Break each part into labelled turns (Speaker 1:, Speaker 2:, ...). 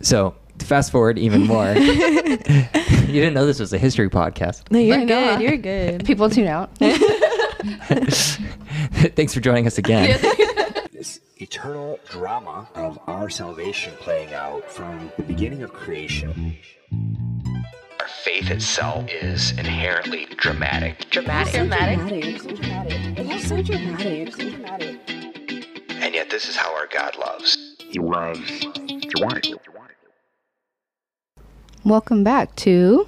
Speaker 1: So fast forward even more. you didn't know this was a history podcast.
Speaker 2: No, you're
Speaker 3: I know.
Speaker 2: good. You're good.
Speaker 3: People tune out.
Speaker 1: Thanks for joining us again.
Speaker 4: this eternal drama of our salvation playing out from the beginning of creation.
Speaker 5: Our faith itself is inherently dramatic,
Speaker 3: Dramatic. Dramatic. So dramatic. It is so dramatic. So Dramatic.
Speaker 5: and yet this is how our God loves.
Speaker 4: He loves dramatic.
Speaker 3: Welcome back to.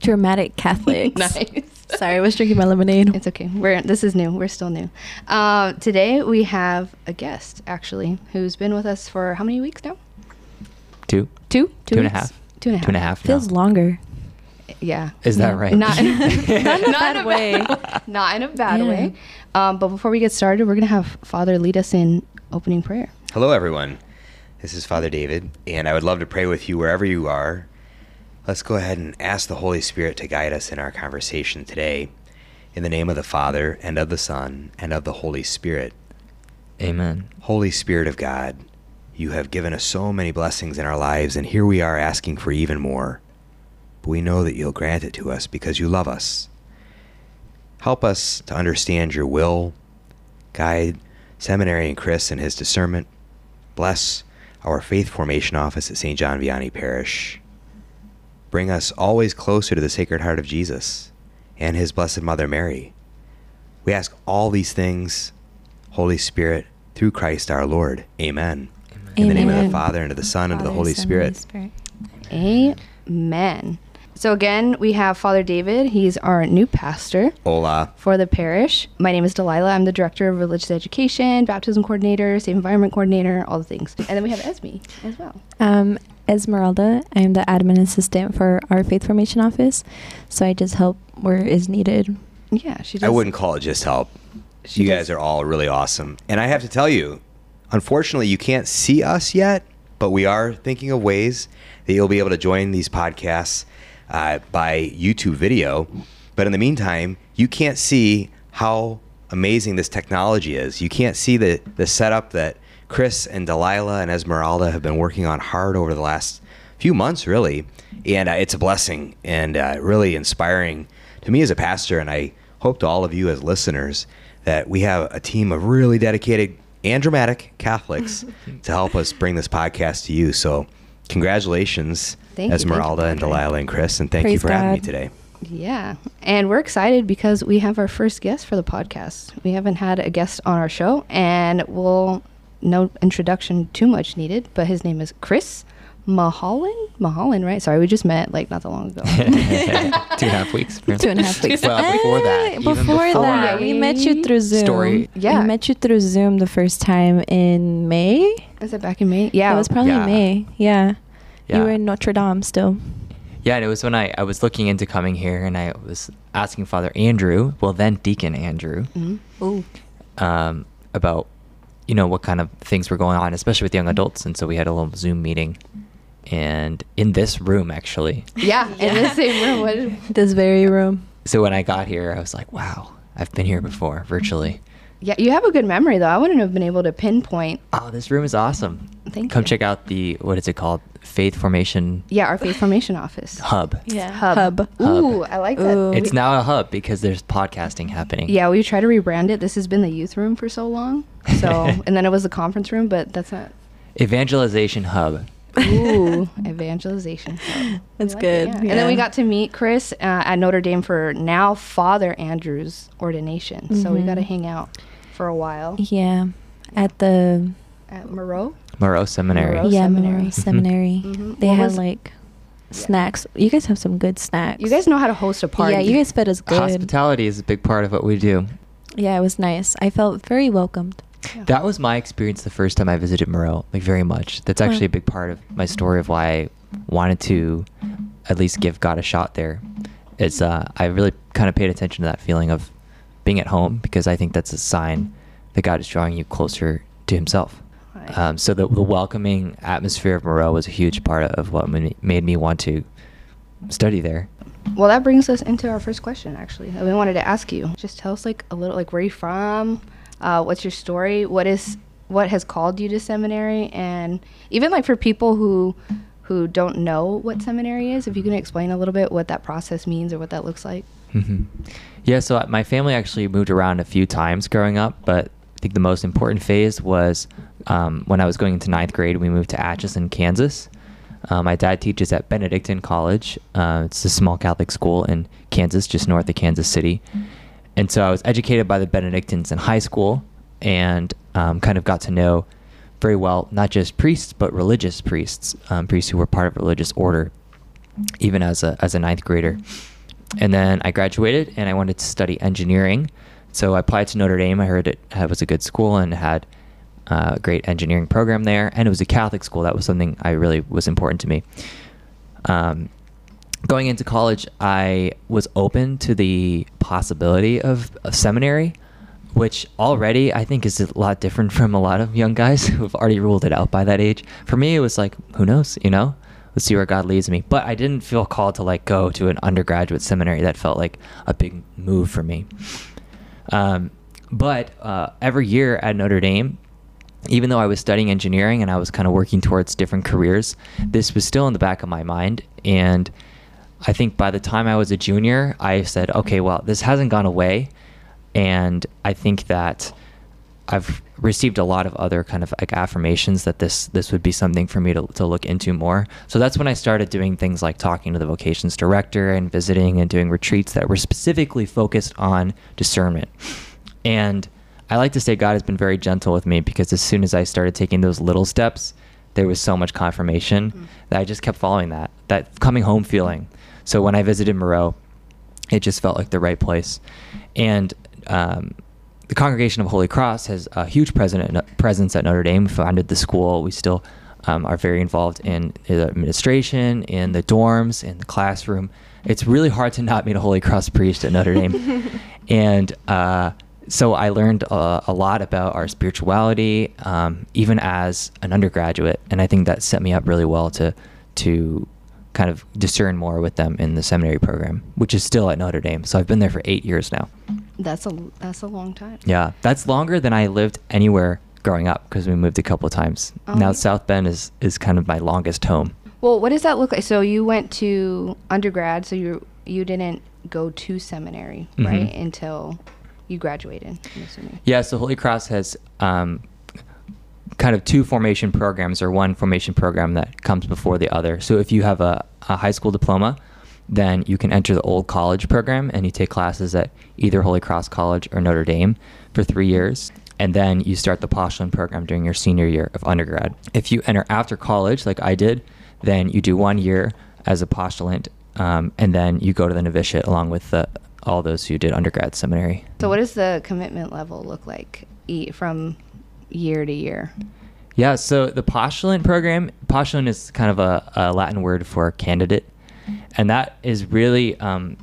Speaker 2: Dramatic Catholics.
Speaker 3: Nice.
Speaker 2: Sorry, I was drinking my lemonade.
Speaker 3: It's okay. We're this is new. We're still new. Uh, today we have a guest actually who's been with us for how many weeks now?
Speaker 1: Two.
Speaker 3: Two.
Speaker 1: Two and a
Speaker 3: weeks?
Speaker 1: half.
Speaker 3: Two and a half.
Speaker 1: Two and a half.
Speaker 2: Feels
Speaker 1: now.
Speaker 2: longer.
Speaker 3: Yeah.
Speaker 1: Is that
Speaker 3: Yeah.
Speaker 1: right?
Speaker 3: Not in,
Speaker 2: Not in a bad way.
Speaker 3: not in a bad
Speaker 2: Yeah.
Speaker 3: way. Um, but before we get started, we're gonna have Father lead us in opening prayer.
Speaker 6: Hello, everyone. This is Father David, and I would love to pray with you wherever you are. Let's go ahead and ask the Holy Spirit to guide us in our conversation today. In the name of the Father, and of the Son, and of the Holy Spirit.
Speaker 1: Amen.
Speaker 6: Holy Spirit of God, you have given us so many blessings in our lives, and here we are asking for even more. But we know that you'll grant it to us because you love us. Help us to understand your will. Guide Seminary and Chris in his discernment. Bless our faith formation office at St. John Vianney Parish. Bring us always closer to the Sacred Heart of Jesus and his Blessed Mother Mary. We ask all these things, Holy Spirit, through Christ our Lord. Amen. Amen. In the name of the Father, and of the Son, and of the Holy
Speaker 2: Son,
Speaker 6: Spirit.
Speaker 2: Spirit.
Speaker 3: Amen. So again, we have Father David. He's our new pastor
Speaker 6: Hola.
Speaker 3: for the parish. My name is Delilah. I'm the director of religious education, baptism coordinator, safe environment coordinator, all the things. And then we have Esme as well.
Speaker 2: Um, Esmeralda. I am the admin assistant for our faith formation office, so I just help where is needed.
Speaker 3: Yeah, she. Does,
Speaker 6: I wouldn't call it just help.
Speaker 3: She
Speaker 6: you
Speaker 3: does-
Speaker 6: guys are all really awesome. And I have to tell you, unfortunately, you can't see us yet, but we are thinking of ways that you'll be able to join these podcasts uh, by YouTube video. But in the meantime, you can't see how amazing this technology is. You can't see the, the setup that Chris and Delilah and Esmeralda have been working on hard over the last few months, really. And uh, it's a blessing and uh, really inspiring to me as a pastor. And I hope to all of you as listeners that we have a team of really dedicated and dramatic Catholics to help us bring this podcast to you. So, congratulations,
Speaker 3: Thank you, you,
Speaker 6: Esmeralda and Delilah and Chris, and thank you
Speaker 2: Praise
Speaker 6: for having me today.
Speaker 3: Yeah, and we're excited because we have our first guest for the podcast. We haven't had a guest on our show, and we'll no introduction too much needed. But his name is Chris Mulholland. Mulholland, right? Sorry, we just met like not that long ago.
Speaker 1: Two and a half weeks.
Speaker 2: Two and a half weeks.
Speaker 1: Well, before that,
Speaker 2: before,
Speaker 1: before
Speaker 2: that, we met you through Zoom.
Speaker 1: Story-
Speaker 3: Yeah.
Speaker 2: we met you through Zoom the first time in May.
Speaker 3: is it back in May? Yeah,
Speaker 2: it was probably
Speaker 1: Yeah.
Speaker 2: May. Yeah.
Speaker 1: Yeah.
Speaker 2: you were in Notre Dame still.
Speaker 1: Yeah, and it was when I, I was looking into coming here and I was asking Father Andrew, well, then Deacon Andrew,
Speaker 3: Mhm.
Speaker 1: Um, about, you know, what kind of things were going on, especially with young mm-hmm. adults. And so we had a little Zoom meeting. And in this room, actually.
Speaker 3: Yeah, in the same room. What
Speaker 2: This very room.
Speaker 1: So when I got here, I was like, wow, I've been here before, virtually.
Speaker 3: Yeah, you have a good memory though. I wouldn't have been able to pinpoint.
Speaker 1: Oh, this room is awesome.
Speaker 3: Thank you.
Speaker 1: Come
Speaker 3: you.
Speaker 1: check out the, what is it called? Faith Formation
Speaker 3: Yeah, our faith formation office.
Speaker 1: Hub.
Speaker 2: Yeah.
Speaker 3: Hub. Ooh, I like that.
Speaker 2: Ooh.
Speaker 1: It's now a hub because there's podcasting happening.
Speaker 3: Yeah, we try to rebrand it. This has been the youth room for so long. So, and then it was the conference room, but that's not.
Speaker 1: Evangelization Hub.
Speaker 3: Ooh, evangelization. hub.
Speaker 2: That's
Speaker 3: I like it,
Speaker 2: good.
Speaker 3: yeah. And then we got to meet Chris uh, at Notre Dame for now Father Andrew's ordination. So we got to hang out for a while
Speaker 2: Yeah. At the
Speaker 3: at Moreau.
Speaker 1: Moreau Seminary.
Speaker 3: Moreau
Speaker 2: yeah
Speaker 3: Seminary.
Speaker 2: Moreau Seminary.
Speaker 3: Mhm.
Speaker 2: They
Speaker 3: What
Speaker 2: had
Speaker 3: was-
Speaker 2: like snacks. You guys have some good snacks.
Speaker 3: You guys know how to host a party.
Speaker 2: Yeah, you guys fed us good.
Speaker 1: Hospitality is a big part of what we do.
Speaker 2: Yeah, it was nice. I felt very welcomed.
Speaker 3: Yeah.
Speaker 1: That was my experience the first time I visited Moreau, like very much. That's actually a big part of my story of why I wanted to at least give God a shot there. It's uh, I really kind of paid attention to that feeling of being at home because I think that's a sign that God is drawing you closer to Himself.
Speaker 3: Right.
Speaker 1: Um, so the, the welcoming atmosphere of Moreau was a huge part of what made me want to study there.
Speaker 3: Well, that brings us into our first question, actually. that We wanted to ask you. Just tell us, like, a little, like, where you from? Uh, what's your story? What is what has called you to seminary and even like for people who who don't know what seminary is if you can explain a little bit what that process means or what that looks like
Speaker 1: hmm Yeah, so uh, my family actually moved around a few times growing up, but I think the most important phase was um, when I was going into ninth grade. We moved to Atchison, Kansas. Uh, my dad teaches at Benedictine College. Uh, it's a small Catholic school in Kansas, just north of Kansas City. And so I was educated by the Benedictines in high school and um, kind of got to know very well not just priests, but religious priests, um, priests who were part of a religious order, even as a, as a ninth grader. And then I graduated and I wanted to study engineering. So I applied to Notre Dame. I heard it had, was a good school and had uh, a great engineering program there. And it was a Catholic school. That was something I really was important to me. Um, going into college, I was open to the possibility of a seminary, which already I think is a lot different from a lot of young guys who have already ruled it out by that age. For me, it was like, who knows, you know? Let's see where God leads me. But I didn't feel called to like go to an undergraduate seminary. That felt like a big move for me. Um, but uh, every year at Notre Dame, even though I was studying engineering and I was kind of working towards different careers, this was still in the back of my mind. And I think by the time I was a junior, I said, okay, well, this hasn't gone away. And I think that I've received a lot of other kind of like affirmations that this this would be something for me to, to look into more. So that's when I started doing things like talking to the vocations director and visiting and doing retreats that were specifically focused on discernment. And I like to say God has been very gentle with me because as soon as I started taking those little steps, there was so much confirmation
Speaker 3: Mm-hmm.
Speaker 1: that I just kept following that, that coming home feeling. So when I visited Moreau, it just felt like the right place. And um, the Congregation of Holy Cross has a huge presence at Notre Dame. We founded the school. We still um, are very involved in the administration, in the dorms, in the classroom. It's really hard to not meet a Holy Cross priest at Notre Dame. and uh, so I learned uh, a lot about our spirituality, um, even as an undergraduate, and I think that set me up really well to to kind of discern more with them in the seminary program, which is still at Notre Dame. So I've been there for eight years now.
Speaker 3: that's a that's a long time
Speaker 1: Yeah, that's longer than I lived anywhere growing up because we moved a couple of times.
Speaker 3: Oh,
Speaker 1: now
Speaker 3: yeah.
Speaker 1: South Bend is is kind of my longest home.
Speaker 3: well what does that look like so you went to undergrad so you you didn't go to seminary
Speaker 1: Mhm.
Speaker 3: right until you graduated I'm assuming.
Speaker 1: Yeah, so Holy Cross has um, kind of two formation programs, or one formation program that comes before the other. So if you have a, a high school diploma, then you can enter the old college program and you take classes at either Holy Cross College or Notre Dame for three years. And then you start the postulant program during your senior year of undergrad. If you enter after college, like I did, then you do one year as a postulant, um, and then you go to the novitiate along with the, all those who did undergrad seminary.
Speaker 3: So what does the commitment level look like from year to year?
Speaker 1: Yeah, so the postulant program, postulant is kind of a, a Latin word for candidate, and that is really, um,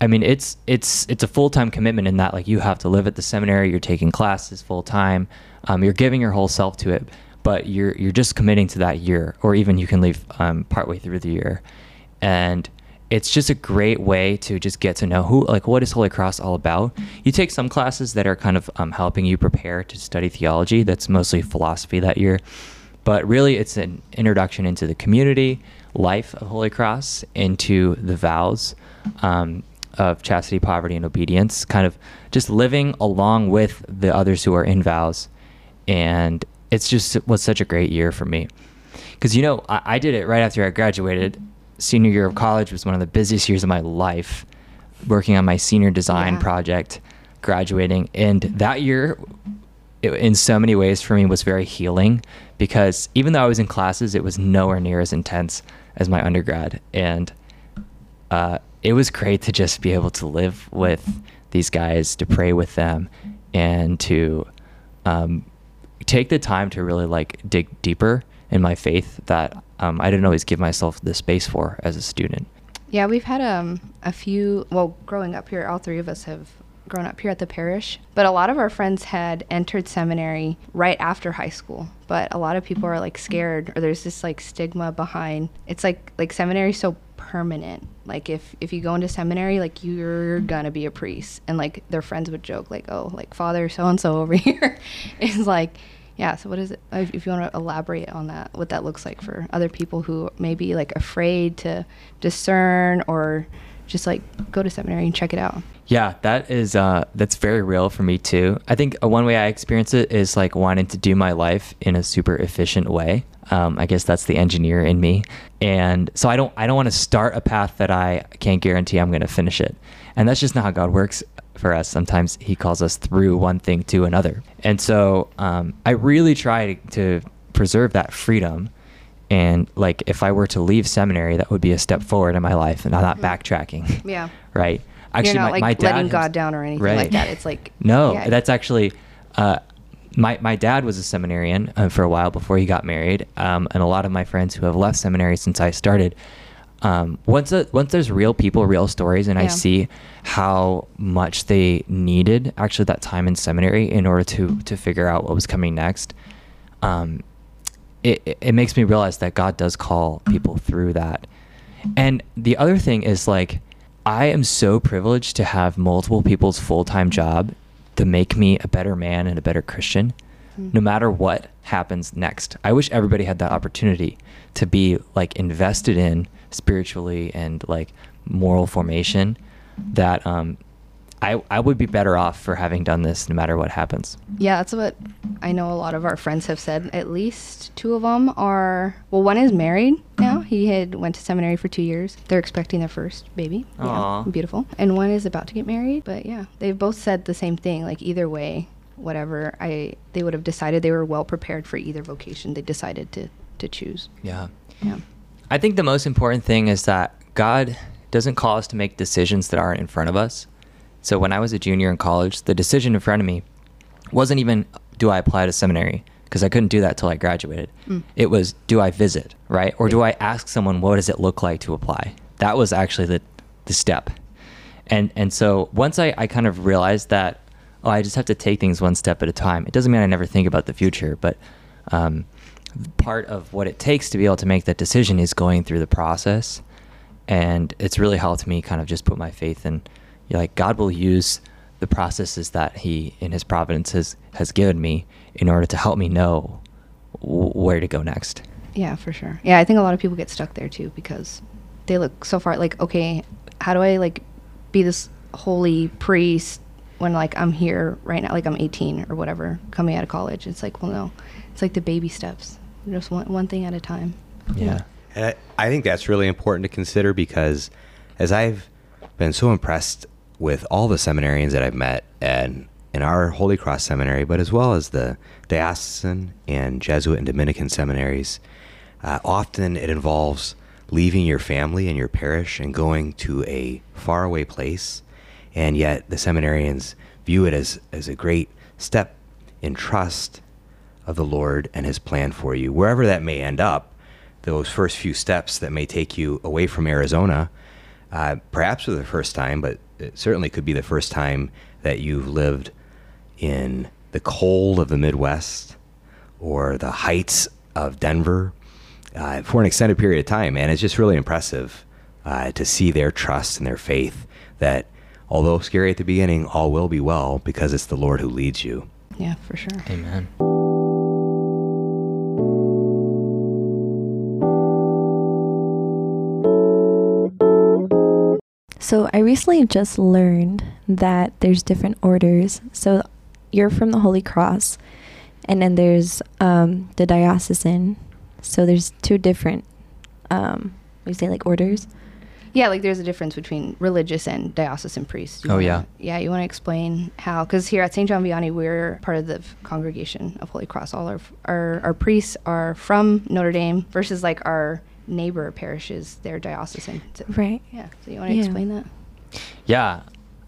Speaker 1: I mean, it's it's it's a full time commitment in that like you have to live at the seminary, you're taking classes full time, um, you're giving your whole self to it, but you're you're just committing to that year, or even you can leave um, partway through the year, and it's just a great way to just get to know who like what is holy cross all about. You take some classes that are kind of um, helping you prepare to study theology. That's mostly philosophy that year. But really it's an introduction into the community life of holy cross into the vows um, of chastity poverty and obedience kind of just living along with the others who are in vows. And it's just was such a great year for me. Because you know I, I did it right after i graduated senior year of college was one of the busiest years of my life working on my senior design
Speaker 3: Yeah.
Speaker 1: project graduating and that year it, in so many ways for me was very healing because even though i was in classes it was nowhere near as intense as my undergrad and uh, it was great to just be able to live with these guys to pray with them and to um, take the time to really like dig deeper in my faith that um, I didn't always give myself the space for as a student.
Speaker 3: Yeah, we've had um, a few. Well, growing up here, all three of us have grown up here at the parish. But a lot of our friends had entered seminary right after high school. But a lot of people are like scared, or there's this like stigma behind. It's like like seminary so permanent. Like if if you go into seminary, like you're gonna be a priest, and like their friends would joke like, oh, like Father so and so over here is like Yeah. So what is it? If you want to elaborate on that, what that looks like for other people who may be like afraid to discern or just like go to seminary and check it out.
Speaker 1: Yeah, that is uh, that's very real for me too. I think one way I experience it is like wanting to do my life in a super efficient way. Um, I guess that's the engineer in me, and so I don't I don't want to start a path that I can't guarantee I'm going to finish it, and that's just not how God works for us. Sometimes He calls us through one thing to another, and so um, I really try to, to preserve that freedom. And like, if I were to leave seminary, that would be a step forward in my life, and I'm not backtracking.
Speaker 3: Yeah.
Speaker 1: right.
Speaker 3: Actually, You're not
Speaker 1: my,
Speaker 3: like
Speaker 1: my dad
Speaker 3: letting God down or anything
Speaker 1: Right.
Speaker 3: like that. It's like
Speaker 1: no,
Speaker 3: yeah.
Speaker 1: that's actually uh, my my dad was a seminarian uh, for a while before he got married, um, and a lot of my friends who have left seminary since I started. Um, once a, once there's real people, real stories, and I see how much they needed actually that time in seminary in order to to figure out what was coming next. Um, it, it- it makes me realize that God does call people through that. And the other thing is like, I am so privileged to have multiple people's full time job to make me a better man and a better Christian,
Speaker 3: Mm.
Speaker 1: no matter what happens next. I wish everybody had that opportunity to be like invested in spiritually and like moral formation. That um, I I would be better off for having done this, no matter what happens.
Speaker 3: Yeah, that's what I know a lot of our friends have said. At least two of them are, well, one is married now. He had went to seminary for two years. They're expecting their first baby.
Speaker 1: Aw.
Speaker 3: Yeah, beautiful. And one is about to get married. But yeah, they've both said the same thing. Like either way, whatever, I they would have decided they were well prepared for either vocation they decided to, to choose.
Speaker 1: Yeah.
Speaker 3: Yeah.
Speaker 1: I think the most important thing is that God doesn't call us to make decisions that aren't in front of us. So when I was a junior in college, the decision in front of me wasn't even do I apply to seminary because I couldn't do that till I graduated.
Speaker 3: Mm.
Speaker 1: It was do I visit, right? Or do I ask someone what does it look like to apply? That was actually the the step. And and so once I, I kind of realized that oh I just have to take things one step at a time. It doesn't mean I never think about the future, but um, part of what it takes to be able to make that decision is going through the process and it's really helped me kind of just put my faith in like god will use the processes that he in his providence has, has given me in order to help me know w- where to go next
Speaker 3: Yeah, for sure. Yeah, I think a lot of people get stuck there too because they look so far like, okay, how do I like be this holy priest when like I'm here right now, like I'm 18 or whatever, coming out of college? It's like, well, no, it's like the baby steps, just one one thing at a time.
Speaker 1: yeah
Speaker 6: And I, I think that's really important to consider because as I've been so impressed with all the seminarians that I've met and in our Holy Cross Seminary, but as well as the diocesan and Jesuit and Dominican seminaries, uh, often it involves leaving your family and your parish and going to a faraway place. And yet the seminarians view it as, as a great step in trust of the Lord and his plan for you. Wherever that may end up, those first few steps that may take you away from Arizona, uh, perhaps for the first time, but it certainly could be the first time that you've lived in the cold of the Midwest or the heights of Denver uh, for an extended period of time. And it's just really impressive uh, to see their trust and their faith that although scary at the beginning, all will be well because it's the Lord who leads you.
Speaker 3: Yeah, for sure.
Speaker 1: amen
Speaker 2: So I recently just learned that there's different orders. So you're from the Holy Cross, and then there's um, the diocesan. So there's two different, um, we say like orders.
Speaker 3: Yeah, like there's a difference between religious and diocesan priests. You
Speaker 1: Oh,
Speaker 3: wanna-
Speaker 1: yeah.
Speaker 3: Yeah, you want to explain how? Because here at St. John Vianney, we're part of the congregation of Holy Cross. All our, our our priests are from Notre Dame versus like our neighbor parishes, they're diocesan. So-
Speaker 2: Right.
Speaker 3: Yeah. So you want to
Speaker 2: Yeah.
Speaker 3: explain that?
Speaker 1: yeah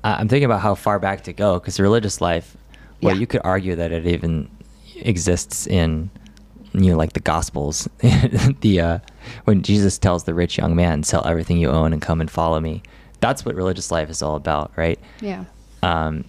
Speaker 1: I- i'm thinking about how far back to go because religious life well
Speaker 3: Yeah.
Speaker 1: you could argue that it even exists in you know like the gospels the uh when jesus tells the rich young man sell everything you own and come and follow me that's what religious life is all about right
Speaker 3: Yeah.
Speaker 1: um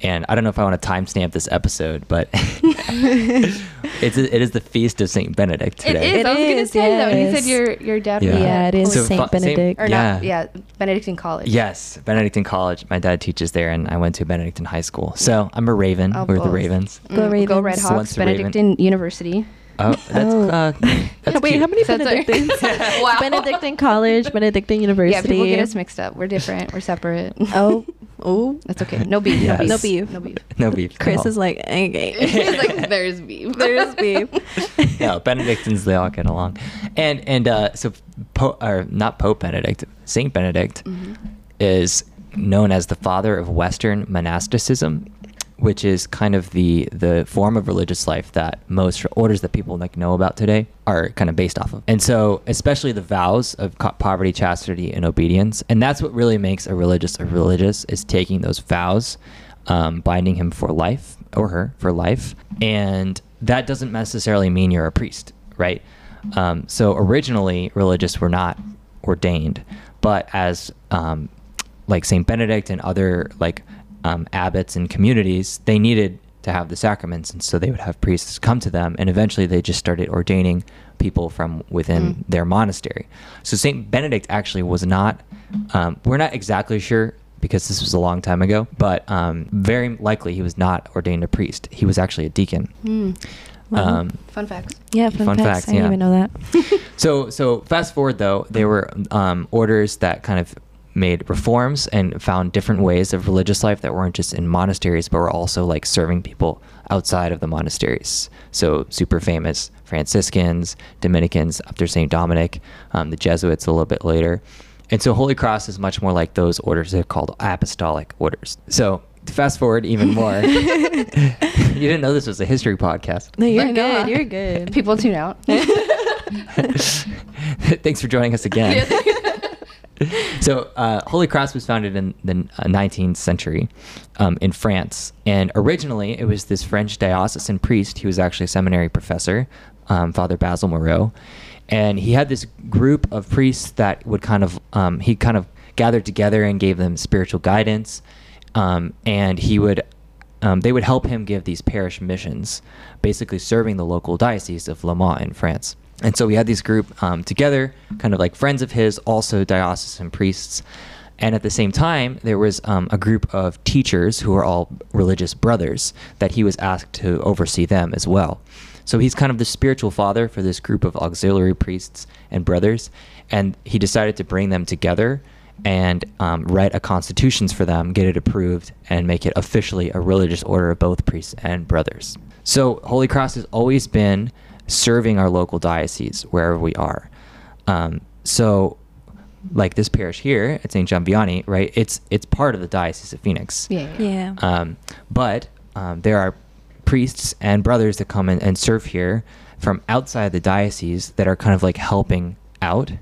Speaker 1: and I don't know if I want to timestamp this episode, but it's it is the feast of Saint Benedict today.
Speaker 3: is.
Speaker 2: It
Speaker 3: I was going to
Speaker 2: is,
Speaker 3: say that when you said your your dad.
Speaker 1: Yeah.
Speaker 3: was
Speaker 2: Yeah,
Speaker 3: at
Speaker 2: it is
Speaker 1: So
Speaker 3: Holy-
Speaker 2: Saint
Speaker 1: fu- Saint-
Speaker 2: Benedict.
Speaker 3: Or
Speaker 1: Yeah.
Speaker 3: not? Yeah, Benedictine College.
Speaker 1: Yes, Benedictine College. My dad teaches there, and I went to Benedictine High School. So I'm a Raven.
Speaker 3: Oh,
Speaker 1: We're the. Ravens.
Speaker 2: Go
Speaker 3: Mm, Go
Speaker 2: Ravens.
Speaker 3: Red Hawks.
Speaker 1: once a Raven.
Speaker 3: Benedictine University.
Speaker 1: Oh, that's
Speaker 2: Oh.
Speaker 1: uh, that's
Speaker 2: Wait,
Speaker 1: cute.
Speaker 2: how many
Speaker 3: So
Speaker 2: Benedictines?
Speaker 3: Wow.
Speaker 2: Benedictine College, Benedictine University.
Speaker 3: Yeah, people get us mixed up. We're different. We're separate.
Speaker 2: Oh, oh.
Speaker 3: That's okay. No beef.
Speaker 1: Yes.
Speaker 3: No
Speaker 2: No
Speaker 3: beef.
Speaker 2: beef.
Speaker 3: No beef.
Speaker 1: No beef.
Speaker 2: Chris
Speaker 1: no.
Speaker 2: is like, okay.
Speaker 3: He's like, there's beef.
Speaker 2: There's beef.
Speaker 1: no, Benedictines they all get along, and and uh, so po- or not Pope Benedict, Saint Benedict
Speaker 3: Mm-hmm.
Speaker 1: is known as the father of Western monasticism, which is kind of the the form of religious life that most orders that people like know about today are kind of based off of. And so, especially the vows of poverty, chastity, and obedience, and that's what really makes a religious a religious is taking those vows, um, binding him for life or her for life, and that doesn't necessarily mean you're a priest, right? Um, so originally, religious were not ordained, but as um, like Saint Benedict and other like um, abbots and communities, they needed to have the sacraments, and so they would have priests come to them, and eventually they just started ordaining people from within
Speaker 3: Mm.
Speaker 1: their monastery. So Saint Benedict actually was not. Um, we're not exactly sure because this was a long time ago, but um, very likely he was not ordained a priest. He was actually a deacon.
Speaker 2: Wow.
Speaker 1: Um,
Speaker 3: Fun facts.
Speaker 2: Yeah, fun,
Speaker 1: Fun
Speaker 2: facts.
Speaker 1: facts,
Speaker 2: I didn't even know that.
Speaker 1: So so fast forward though, there were um, orders that kind of made reforms and found different ways of religious life that weren't just in monasteries, but were also like serving people outside of the monasteries. So super famous Franciscans, Dominicans after Saint Dominic, um, the Jesuits a little bit later. And so Holy Cross is much more like those orders. They're called apostolic orders. So to fast forward even more, you didn't know this was a history podcast.
Speaker 2: No, you're
Speaker 3: I know.
Speaker 2: good. You're good.
Speaker 3: People tune out.
Speaker 1: Thanks for joining us again. so, uh, Holy Cross was founded in the uh, 19th century um, in France. And originally, it was this French diocesan priest. He was actually a seminary professor, um, Father Basil Moreau. And he had this group of priests that would kind of, um, he kind of gathered together and gave them spiritual guidance. Um, and he would um, they would help him give these parish missions, basically serving the local diocese of Le Mans in France. And so we had this group um, together, kind of like friends of his, also diocesan priests. And at the same time, there was um, a group of teachers who were all religious brothers that he was asked to oversee them as well. So he's kind of the spiritual father for this group of auxiliary priests and brothers. And he decided to bring them together and um, write a constitutions for them, get it approved, and make it officially a religious order of both priests and brothers. So Holy Cross has always been serving our local diocese wherever we are. Um, so, like this parish here at St. John Vianney, right? It's it's part of the Diocese of Phoenix.
Speaker 3: Yeah.
Speaker 2: Yeah.
Speaker 1: Um, but um, there are priests and brothers that come in and serve here from outside the diocese that are kind of like helping out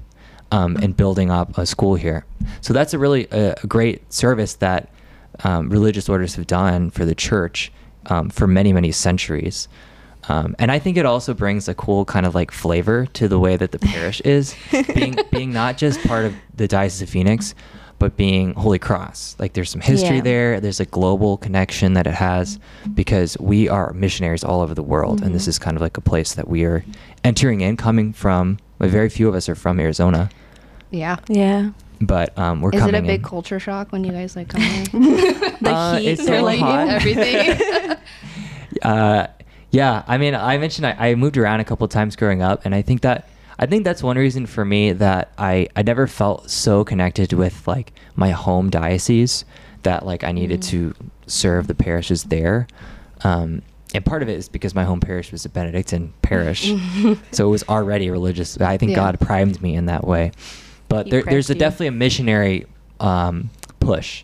Speaker 1: um, and building up a school here. So that's a really a, a great service that um, religious orders have done for the church um, for many many centuries. Um, and I think it also brings a cool kind of like flavor to the way that the parish is, being being not just part of the Diocese of Phoenix, but being Holy Cross. Like there's some history
Speaker 2: Yeah.
Speaker 1: there. There's a global connection that it has because we are missionaries all over the world, and this
Speaker 2: Mhm.
Speaker 1: is kind of like a place that we are entering in, coming from. Well, very few of us are from Arizona,
Speaker 3: Yeah.
Speaker 2: Yeah.
Speaker 1: but um, we're
Speaker 3: Is
Speaker 1: coming Is
Speaker 3: it a big
Speaker 1: in.
Speaker 3: culture shock when you guys like come here?
Speaker 2: The
Speaker 1: Uh,
Speaker 2: heat.
Speaker 1: it's
Speaker 2: they're
Speaker 1: so
Speaker 2: like,
Speaker 1: hot.
Speaker 3: Everything.
Speaker 1: uh, yeah, I mean, I mentioned I, I moved around a couple times growing up, and I think that I think that's one reason for me that I I never felt so connected with like my home diocese that like I needed
Speaker 2: Mm.
Speaker 1: to serve the parishes there. Um, and part of it is because my home parish was a Benedictine parish, so it was already religious. I think
Speaker 3: Yeah.
Speaker 1: God primed me in that way. But there, there's a, definitely a missionary um, push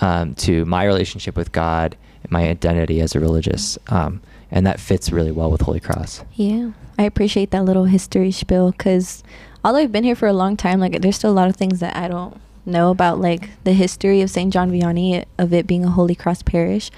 Speaker 1: um, to my relationship with God, and my identity as a religious, um, and that fits really well with Holy Cross.
Speaker 2: Yeah, I appreciate that little history spiel because although I've been here for a long time, like there's still a lot of things that I don't know about, like the history of St. John Vianney of it being a Holy Cross parish.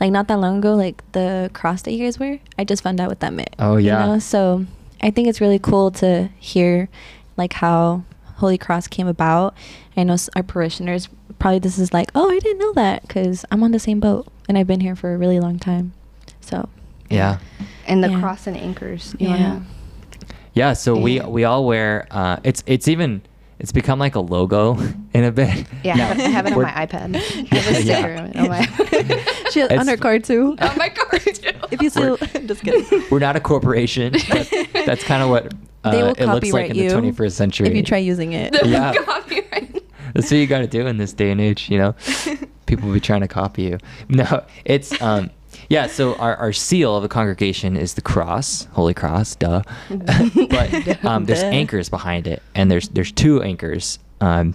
Speaker 2: Like not that long ago, like the cross that you guys wear, I just found out what that meant.
Speaker 1: Oh, yeah.
Speaker 2: You know? So I think it's really cool to hear like how Holy Cross came about. I know our parishioners probably this is like, oh, I didn't know that because I'm on the same boat. and I've been here for a really long time. So
Speaker 1: Yeah.
Speaker 3: And the
Speaker 2: Yeah.
Speaker 3: cross and anchors. You
Speaker 2: Yeah.
Speaker 3: wanna-
Speaker 1: Yeah, so we
Speaker 3: Yeah.
Speaker 1: we all wear uh it's it's even it's become like a logo in a bit.
Speaker 3: Yeah, I
Speaker 1: Now,
Speaker 3: have it- I have it on my iPad. I have a
Speaker 1: Yeah.
Speaker 3: sticker on on my
Speaker 2: she has on her card too.
Speaker 3: on my card too.
Speaker 2: If you still, just kidding.
Speaker 1: We're not a corporation, but that's kind of what uh,
Speaker 2: They will
Speaker 1: it looks like in the 21st century.
Speaker 2: if you try using it.
Speaker 1: Yeah.
Speaker 3: Copyright.
Speaker 1: That's what you got to do in this day and age, you know. People will be trying to copy you. No, it's um yeah, so our, our seal of a congregation is the cross, holy cross, duh. but um, there's anchors behind it, and there's there's two anchors. Um,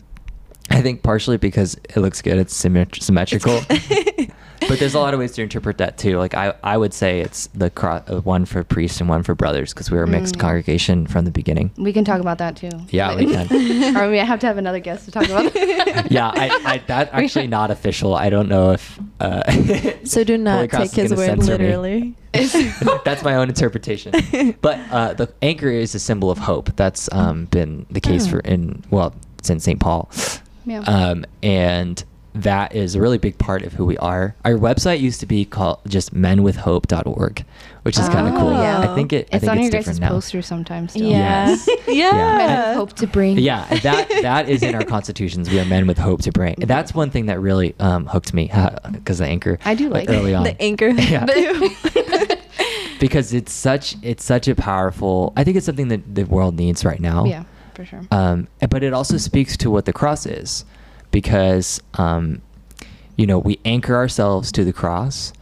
Speaker 1: I think partially because it looks good, it's symmet- symmetrical. but there's a lot of ways to interpret that too. Like I, I would say it's the cro- uh, one for priests and one for brothers because we were a mixed
Speaker 3: Mm.
Speaker 1: congregation from the beginning.
Speaker 3: We can talk about that too.
Speaker 1: Yeah, we
Speaker 3: Like-
Speaker 1: can.
Speaker 3: or we have to have another guest to talk about. that.
Speaker 1: yeah, I, I that actually not official. I don't know if. Uh,
Speaker 2: So do not
Speaker 1: Cross
Speaker 2: take
Speaker 1: is
Speaker 2: his
Speaker 1: gonna
Speaker 2: word literally.
Speaker 1: That's my own interpretation. But uh, the anchor is a symbol of hope. That's um, been the case
Speaker 2: Oh.
Speaker 1: for in well since St. Paul,
Speaker 3: Yeah.
Speaker 1: um, and that is a really big part of who we are. Our website used to be called just menwithhope.org, which is kind of cool.
Speaker 2: Yeah.
Speaker 1: I think it. I
Speaker 3: it's
Speaker 1: think
Speaker 3: on
Speaker 1: it's
Speaker 3: your
Speaker 1: different
Speaker 3: guys'
Speaker 1: now.
Speaker 3: poster sometimes. Still.
Speaker 2: Yeah.
Speaker 1: Yes.
Speaker 2: yeah.
Speaker 1: Yeah.
Speaker 3: Men with hope to bring.
Speaker 1: Yeah, that that is in our constitutions. We are men with hope to bring. That's one thing that really um, hooked me because the anchor.
Speaker 3: I do like
Speaker 1: early
Speaker 3: it.
Speaker 1: on.
Speaker 2: The anchor.
Speaker 1: Yeah. because it's such it's such a powerful. I think it's something that the world needs right now.
Speaker 3: Yeah, for sure.
Speaker 1: Um, but it also speaks to what the cross is, because um, you know we anchor ourselves to the cross,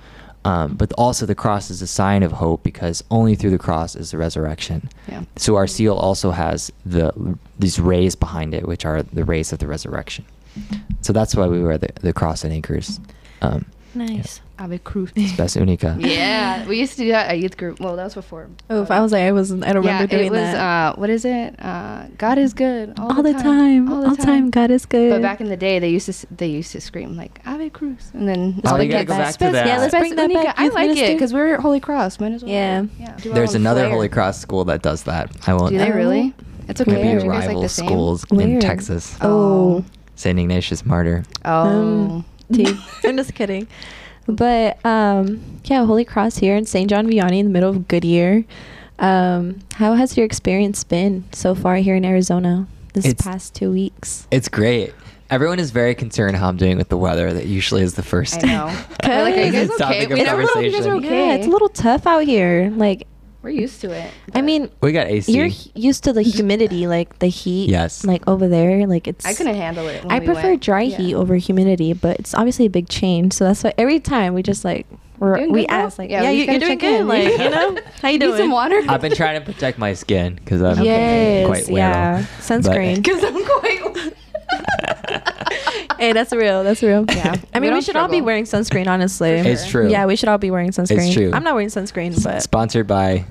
Speaker 1: um, but also the cross is a sign of hope because only through the cross is the resurrection.
Speaker 3: Yeah.
Speaker 1: So our seal also has the these rays behind it, which are the rays of the resurrection. So that's why we wear the, the cross and anchors. Um,
Speaker 2: Nice.
Speaker 3: Ave Crux.
Speaker 1: Spes Unica.
Speaker 3: Yeah, we used to do that at youth group. Well, that was before.
Speaker 2: Oh, if I was like, I wasn't. I don't
Speaker 3: yeah,
Speaker 2: remember doing
Speaker 3: it was.
Speaker 2: that.
Speaker 3: Uh, what is it? Uh, God is good all,
Speaker 2: all the time. All the time. God is good.
Speaker 3: But back in the day, they used to they used to scream like Ave Crux, and then
Speaker 1: Oh,
Speaker 3: all
Speaker 1: gotta go
Speaker 3: like,
Speaker 1: back to that.
Speaker 2: Yeah, let's
Speaker 3: Spes
Speaker 2: bring that
Speaker 3: Unica."
Speaker 2: back,
Speaker 3: I
Speaker 2: youth
Speaker 3: like it because we're Holy Cross. Might as well.
Speaker 2: Yeah.
Speaker 3: yeah.
Speaker 1: There's another
Speaker 3: flair.
Speaker 1: Holy Cross school that does that. I won't.
Speaker 3: Do they
Speaker 2: Oh.
Speaker 3: really? It's okay.
Speaker 1: Maybe
Speaker 3: Are you like
Speaker 1: rival
Speaker 3: the
Speaker 1: schools in Texas.
Speaker 2: Oh.
Speaker 1: St. Ignatius Martyr.
Speaker 3: Oh.
Speaker 2: Tea. I'm just kidding. But um, yeah, Holy Cross here in St. John Vianney in the middle of Goodyear. Um, how has your experience been so far here in Arizona this
Speaker 1: It's-
Speaker 2: past two weeks?
Speaker 1: It's great. Everyone is very concerned how I'm doing with the weather. That usually is the first.
Speaker 3: I know. We're like, are you guys
Speaker 1: It's a
Speaker 3: okay?
Speaker 1: topic of
Speaker 3: We never know if you guys are okay.
Speaker 2: Yeah, it's a little tough out here. Like,
Speaker 3: We're used to it.
Speaker 2: I mean,
Speaker 1: we got AC.
Speaker 2: you're h- used to the humidity, like the heat.
Speaker 1: Yes.
Speaker 2: Like over there, like it's.
Speaker 3: I couldn't handle it. When
Speaker 2: I
Speaker 3: we
Speaker 2: prefer
Speaker 3: went.
Speaker 2: dry
Speaker 3: Yeah.
Speaker 2: heat over humidity, but it's obviously a big change. So that's why every time we just like we're,
Speaker 3: Doing
Speaker 2: we
Speaker 3: good, girl?
Speaker 2: ask like,
Speaker 3: Yeah,
Speaker 2: yeah, you,
Speaker 3: just
Speaker 2: you're doing good,
Speaker 3: in.
Speaker 2: like you know, how you
Speaker 3: Need some water?
Speaker 1: I've been trying to protect my skin because I'm
Speaker 2: Yes,
Speaker 1: quite weirdo.
Speaker 2: yeah,
Speaker 1: But-
Speaker 2: sunscreen.
Speaker 3: Because I'm quite.
Speaker 2: hey, that's real. That's real.
Speaker 3: Yeah.
Speaker 2: I mean, we,
Speaker 3: don't
Speaker 2: should all be wearing sunscreen. Honestly,
Speaker 1: It's true.
Speaker 2: Yeah, we should all be wearing sunscreen.
Speaker 1: It's true.
Speaker 2: I'm not wearing sunscreen, but
Speaker 1: Sponsored by.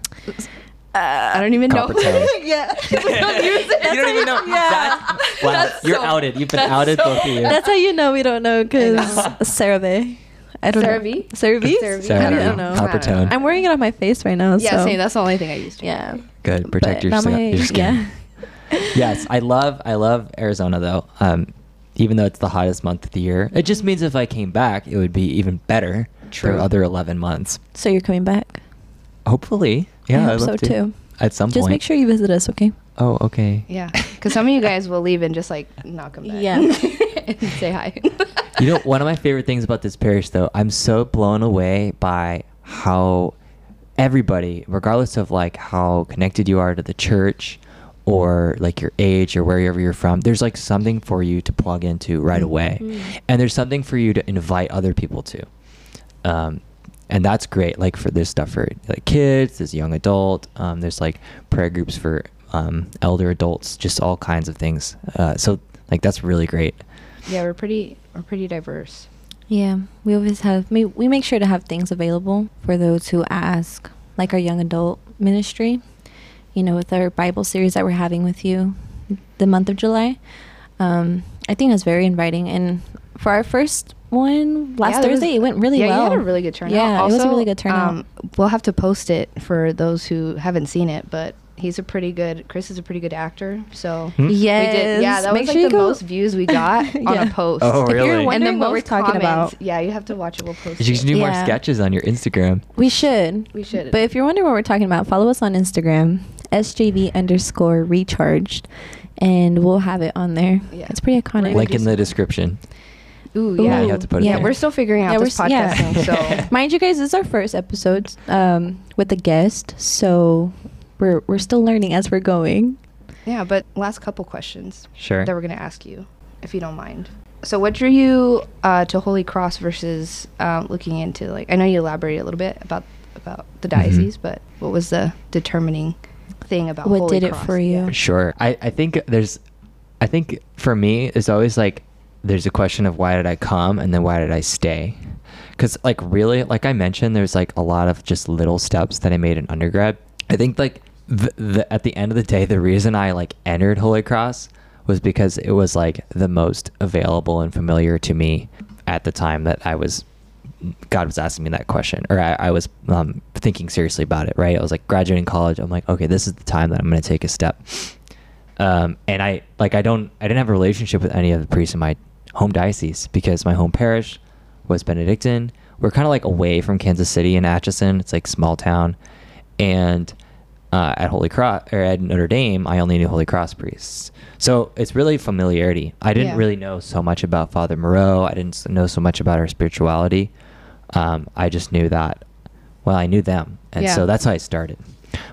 Speaker 3: Uh, I don't even know.
Speaker 2: Yeah,
Speaker 1: you don't even know.
Speaker 2: Yeah.
Speaker 1: That's, wow,
Speaker 3: That's
Speaker 1: you're
Speaker 3: so-
Speaker 1: outed. You've been outed,
Speaker 3: so
Speaker 1: both of you.
Speaker 2: that's how you know we don't know because
Speaker 3: know.
Speaker 2: CeraVe. I don't
Speaker 3: CeraVe?
Speaker 2: know. CeraVe.
Speaker 3: CeraVe?
Speaker 1: Sarah,
Speaker 2: I don't know.
Speaker 1: Coppertone.
Speaker 2: I'm wearing it on my face right now.
Speaker 3: Yeah,
Speaker 2: so.
Speaker 3: same. That's the only thing I used. To.
Speaker 2: yeah.
Speaker 1: Good. Protect
Speaker 2: But
Speaker 1: your, skin-
Speaker 2: my-
Speaker 1: your skin.
Speaker 2: Yeah.
Speaker 1: Yes, I love I love Arizona though. Um, even though it's the hottest month of the year, it just means if I came back, it would be even better
Speaker 3: True.
Speaker 1: for other eleven months.
Speaker 2: So you're coming back?
Speaker 1: Hopefully, yeah,
Speaker 2: I
Speaker 1: I'd love
Speaker 2: so
Speaker 1: to.
Speaker 2: too.
Speaker 1: At some
Speaker 2: Just
Speaker 1: point.
Speaker 2: Just make sure you visit us, okay?
Speaker 1: Oh, okay.
Speaker 3: Yeah, because some of you guys will leave and just like not come back.
Speaker 2: Yeah.
Speaker 3: and say hi.
Speaker 1: You know, one of my favorite things about this parish, though, I'm so blown away by how everybody, regardless of like how connected you are to the church or like your age or wherever you're from, there's like something for you to plug into right away,
Speaker 2: Mm.
Speaker 1: and there's something for you to invite other people to. Um, and that's great. Like for this stuff for like kids, there's young adult, um, there's like prayer groups for um, elder adults, just all kinds of things. Uh, so like that's really great.
Speaker 3: yeah, we're pretty we're pretty diverse.
Speaker 2: Yeah, we always have. We, we make sure to have things available for those who ask, like our young adult ministry. You know, with our Bible series that we're having with you, the month of July. Um, I think that's very inviting. And for our first one last
Speaker 3: Yeah, that was-
Speaker 2: Thursday, it went really
Speaker 3: yeah,
Speaker 2: well.
Speaker 3: you had a really good turnout.
Speaker 2: Yeah, it was a really good turnout.
Speaker 3: Um, we'll have to post it for those who haven't seen it, but he's a pretty good. Chris is a pretty good actor. So
Speaker 1: Hmm?
Speaker 3: we
Speaker 2: Yes.
Speaker 3: did. Yeah, that
Speaker 2: Make
Speaker 3: was
Speaker 2: sure
Speaker 3: like
Speaker 2: you
Speaker 3: the
Speaker 2: go-
Speaker 3: most views we got on a post.
Speaker 1: Oh,
Speaker 2: If you're
Speaker 1: really?
Speaker 3: And the
Speaker 2: wondering what we're
Speaker 3: most
Speaker 2: talking
Speaker 3: comments-
Speaker 2: about,
Speaker 3: Yeah, you have to watch it. We'll post
Speaker 1: You
Speaker 3: it.
Speaker 1: should do more sketches on your Instagram.
Speaker 2: we should.
Speaker 3: We should.
Speaker 2: But if you're wondering what we're talking about, follow us on Instagram, SJV underscore recharged, and we'll have it on there.
Speaker 3: Yeah.
Speaker 2: It's pretty iconic.
Speaker 1: Link in the description.
Speaker 3: Ooh,
Speaker 2: Ooh,
Speaker 3: yeah.
Speaker 1: you have to put it
Speaker 3: yeah,
Speaker 1: there.
Speaker 3: we're still figuring out
Speaker 2: Yeah,
Speaker 3: this
Speaker 2: we're s- yeah.
Speaker 3: podcasting. So
Speaker 2: Mind you, guys, this is our first episode um, with a guest, so we're we're still learning as we're going.
Speaker 3: yeah. But last couple questions
Speaker 1: Sure.
Speaker 3: that we're gonna ask you, if you don't mind. So, what drew you uh, to Holy Cross versus um, looking into like? I know you elaborated a little bit about about the
Speaker 1: Mm-hmm.
Speaker 3: diocese, but what was the determining thing about
Speaker 2: What
Speaker 3: Holy
Speaker 2: did it for you?
Speaker 1: Sure. I, I think there's, I think for me, it's always like, there's a question of why did I come and then why did I stay? Because, like, really, like I mentioned, there's like a lot of just little steps that I made in undergrad. I think, like, the, the, at the end of the day, the reason I like entered Holy Cross was because it was like the most available and familiar to me at the time that I was God was asking me that question, or I, I was um, thinking seriously about it. Right, I was like graduating college. I'm like, okay, this is the time that I'm going to take a step. Um, and I like I don't I didn't have a relationship with any of the priests in my home diocese because my home parish was Benedictine. We're kind of like away from Kansas City and Atchison. It's like small town, and uh, at Holy Cross or at Notre Dame, I only knew Holy Cross priests. So it's really familiarity. I didn't
Speaker 3: Yeah.
Speaker 1: really know so much about Father Moreau. I didn't know so much about our spirituality. Um, I just knew that. Well, I knew them, and
Speaker 3: Yeah.
Speaker 1: so that's how I started.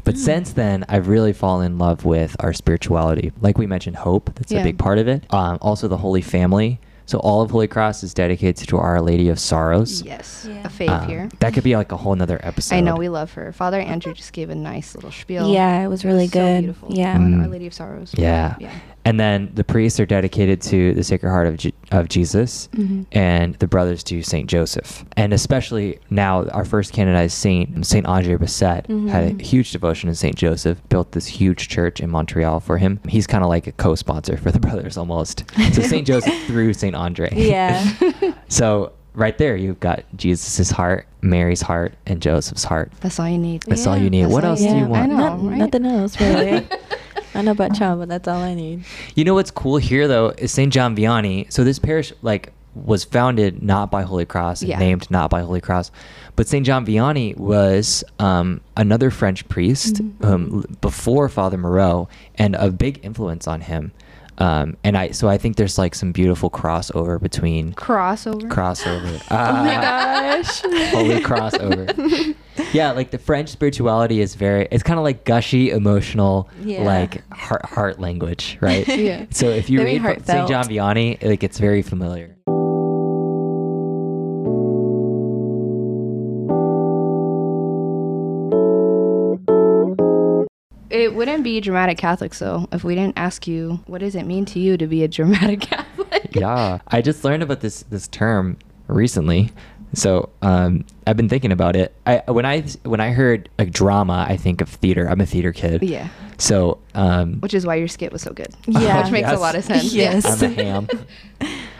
Speaker 1: But since then, I've really fallen in love with our spirituality. Like we mentioned, hope. That's
Speaker 3: Yeah.
Speaker 1: a big part of it. Um, also, the Holy Family. So all of Holy Cross is dedicated to Our Lady of Sorrows.
Speaker 3: Yes,
Speaker 2: Yeah.
Speaker 3: a fave
Speaker 1: Um,
Speaker 3: here.
Speaker 1: That could be like a whole nother episode.
Speaker 3: I know we love her. Father Andrew just gave a nice little spiel.
Speaker 2: Yeah, it was really
Speaker 3: So
Speaker 2: good.
Speaker 3: beautiful.
Speaker 2: Yeah.
Speaker 1: Mm.
Speaker 3: Our Lady of Sorrows.
Speaker 1: Yeah.
Speaker 3: yeah.
Speaker 1: And then the priests are dedicated to the Sacred Heart of, Je- of Jesus,
Speaker 2: Mhm.
Speaker 1: and the brothers to Saint Joseph. And especially now, our first canonized saint, Saint Andre Bessette, had a huge devotion to Saint Joseph. Built this huge church in Montreal for him. He's kind of like a co-sponsor for the brothers almost. So Saint Joseph through Saint Andre.
Speaker 2: Yeah.
Speaker 1: so right there, you've got Jesus's heart, Mary's heart, and Joseph's heart.
Speaker 3: That's all you need.
Speaker 1: That's all you need. What else
Speaker 3: you
Speaker 1: do
Speaker 3: need.
Speaker 1: you want?
Speaker 3: I know,
Speaker 2: Not-
Speaker 3: right?
Speaker 2: Nothing else really. I know about child, but that's all I need.
Speaker 1: You know what's cool here though is Saint John Vianney. So this parish like was founded not by Holy Cross and
Speaker 3: Yeah.
Speaker 1: named not by Holy Cross, but Saint John Vianney was um, another French priest
Speaker 2: Mhm.
Speaker 1: um, before Father Moreau and a big influence on him. Um, and I so I think there's like some beautiful crossover between
Speaker 3: Crossover.
Speaker 1: crossover.
Speaker 2: Oh my
Speaker 1: Ah.
Speaker 2: gosh.
Speaker 1: Holy crossover. yeah, like the French spirituality is very it's kind of like gushy, emotional,
Speaker 2: Yeah.
Speaker 1: like heart heart language, right?
Speaker 3: Yeah.
Speaker 1: So if you read St. John Vianney, like it's very familiar.
Speaker 3: It wouldn't be dramatic Catholics though if we didn't ask you what does it mean to you to be a dramatic Catholic.
Speaker 1: Yeah, I just learned about this this term recently, so um, I've been thinking about it. I when I when I heard like drama, I think of theater. I'm a theater kid.
Speaker 3: Yeah.
Speaker 1: So um,
Speaker 3: Which is why your skit was so good.
Speaker 2: Yeah.
Speaker 3: Which makes
Speaker 1: Yes.
Speaker 3: a lot of sense.
Speaker 2: Yes.
Speaker 1: I'm a ham.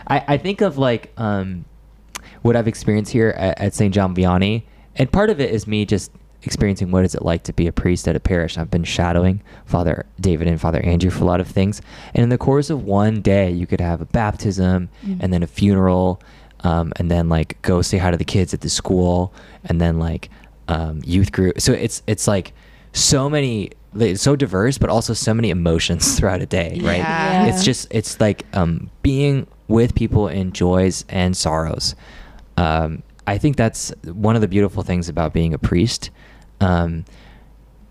Speaker 1: I, I think of like um, what I've experienced here at, at St. John Vianney, and part of it is me just experiencing what is it like to be a priest at a parish. I've been shadowing Father David and Father Andrew for a lot of things, and in the course of one day, you could have a baptism
Speaker 2: Mm.
Speaker 1: and then a funeral, um, and then like go say hi to the kids at the school, and then like um, youth group. So it's it's like so many. It's so diverse, but also so many emotions throughout a day, right?
Speaker 3: Yeah.
Speaker 1: It's just it's like um, being with people in joys and sorrows. Um, I think that's one of the beautiful things about being a priest. Um,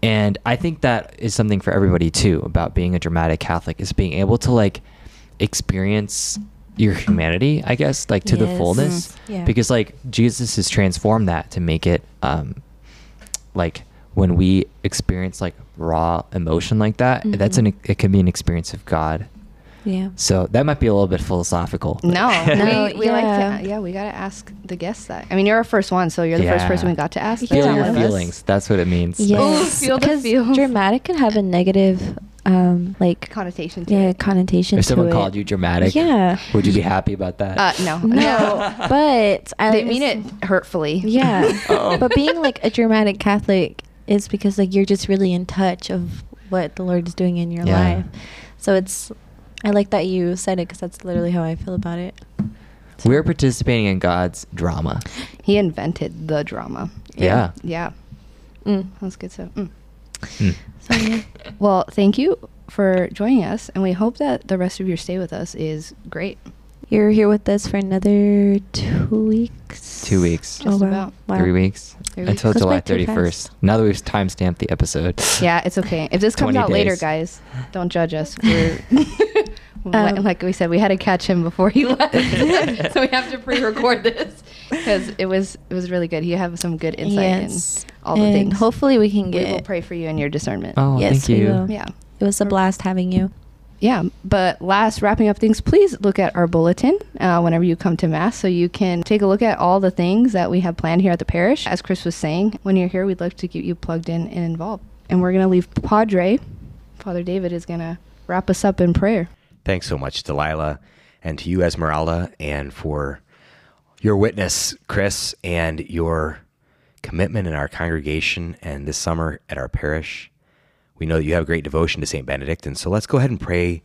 Speaker 1: and I think that is something for everybody too about being a dramatic Catholic is being able to like experience your humanity, I guess, like to the fullness.
Speaker 2: Mhm. Yeah.
Speaker 1: Because like Jesus has transformed that to make it um, like when we experience like raw emotion like that, that's
Speaker 2: Mhm.
Speaker 1: an it can be an experience of God.
Speaker 2: Yeah.
Speaker 1: So that might be a little bit philosophical.
Speaker 3: No,
Speaker 2: No,
Speaker 3: we, we like
Speaker 2: yeah.
Speaker 3: to. Yeah, we gotta ask the guests that. I mean, you're our first one, so you're the first person we got to ask.
Speaker 1: Feel
Speaker 2: Yeah.
Speaker 1: your feelings. That's what it means.
Speaker 2: Yes.
Speaker 3: feel the
Speaker 2: 'cause
Speaker 3: feels.
Speaker 2: dramatic can have a negative, um, like
Speaker 3: Connotation. To
Speaker 2: yeah,
Speaker 3: it.
Speaker 2: connotation
Speaker 1: If
Speaker 2: to
Speaker 1: someone
Speaker 2: it.
Speaker 1: called you dramatic,
Speaker 2: Yeah.
Speaker 1: would you be happy about that?
Speaker 3: Uh, no,
Speaker 2: No, but I
Speaker 3: they mean it hurtfully.
Speaker 2: Yeah.
Speaker 1: Oh.
Speaker 2: But being like a dramatic Catholic is because like you're just really in touch of what the Lord is doing in your
Speaker 1: Yeah.
Speaker 2: life. So it's, I like that you said it because that's literally how I feel about it.
Speaker 1: We're participating in God's drama.
Speaker 3: He invented the drama.
Speaker 1: Yeah.
Speaker 3: Yeah.
Speaker 2: Mm.
Speaker 3: That's good stuff. Mm.
Speaker 1: Mm.
Speaker 2: So yeah.
Speaker 3: Well, thank you for joining us, and we hope that the rest of your stay with us is great.
Speaker 2: You're here with us for another two weeks.
Speaker 1: Two weeks.
Speaker 3: Just
Speaker 2: wow.
Speaker 3: about.
Speaker 2: Wow.
Speaker 1: Three weeks.
Speaker 3: Three
Speaker 1: Until
Speaker 2: weeks. Goes
Speaker 1: July 31st. Now that we've timestamped the episode.
Speaker 3: Yeah, it's okay. If this comes
Speaker 1: 20
Speaker 3: out later, guys, don't judge us. We're like,
Speaker 2: Um,
Speaker 3: like we said, we had to catch him before he left, so we have to pre-record this because it was it was really good. You have some good insight
Speaker 2: Yes.
Speaker 3: in all the things.
Speaker 2: hopefully we can get.
Speaker 3: We will pray for you and your discernment.
Speaker 1: Oh,
Speaker 2: yes,
Speaker 1: thank
Speaker 2: we
Speaker 1: you.
Speaker 2: will.
Speaker 3: Yeah.
Speaker 2: It was a blast having you.
Speaker 3: Yeah, but last wrapping up things, please look at our bulletin uh, whenever you come to Mass so you can take a look at all the things that we have planned here at the parish. As Chris was saying, when you're here, we'd like to get you plugged in and involved. And we're going to leave Padre, Father David, is going to wrap us up in prayer.
Speaker 6: Thanks so much, Delilah, and to you, Esmeralda, and for your witness, Chris, and your commitment in our congregation and this summer at our parish. We know that you have great devotion to St. Benedict, and so let's go ahead and pray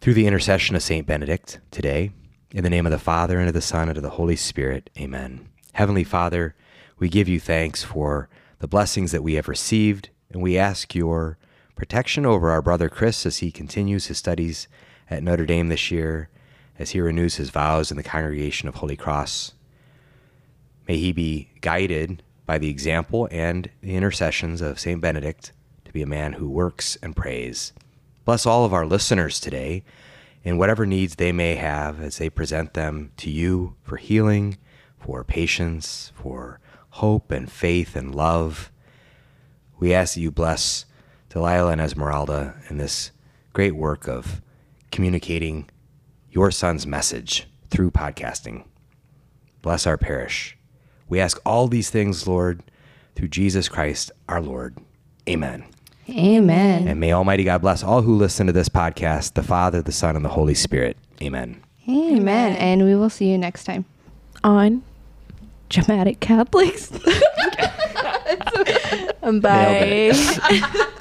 Speaker 6: through the intercession of St. Benedict today. In the name of the Father, and of the Son, and of the Holy Spirit. Amen. Heavenly Father, we give you thanks for the blessings that we have received, and we ask your protection over our brother Chris as he continues his studies at Notre Dame this year, as he renews his vows in the congregation of Holy Cross. May he be guided by the example and the intercessions of St. Benedict to be a man who works and prays. Bless all of our listeners today in whatever needs they may have as they present them to you for healing, for patience, for hope and faith and love. We ask that you bless Delilah and Esmeralda in this great work of communicating your son's message through podcasting. Bless our parish. We ask all these things, Lord, through Jesus Christ our Lord. Amen.
Speaker 3: Amen.
Speaker 6: And may Almighty God bless all who listen to this podcast, the Father, the Son, and the Holy Spirit. Amen.
Speaker 3: Amen. And we will see you next time.
Speaker 2: On.
Speaker 3: Dramatic Catholics.
Speaker 2: Bye.
Speaker 6: it.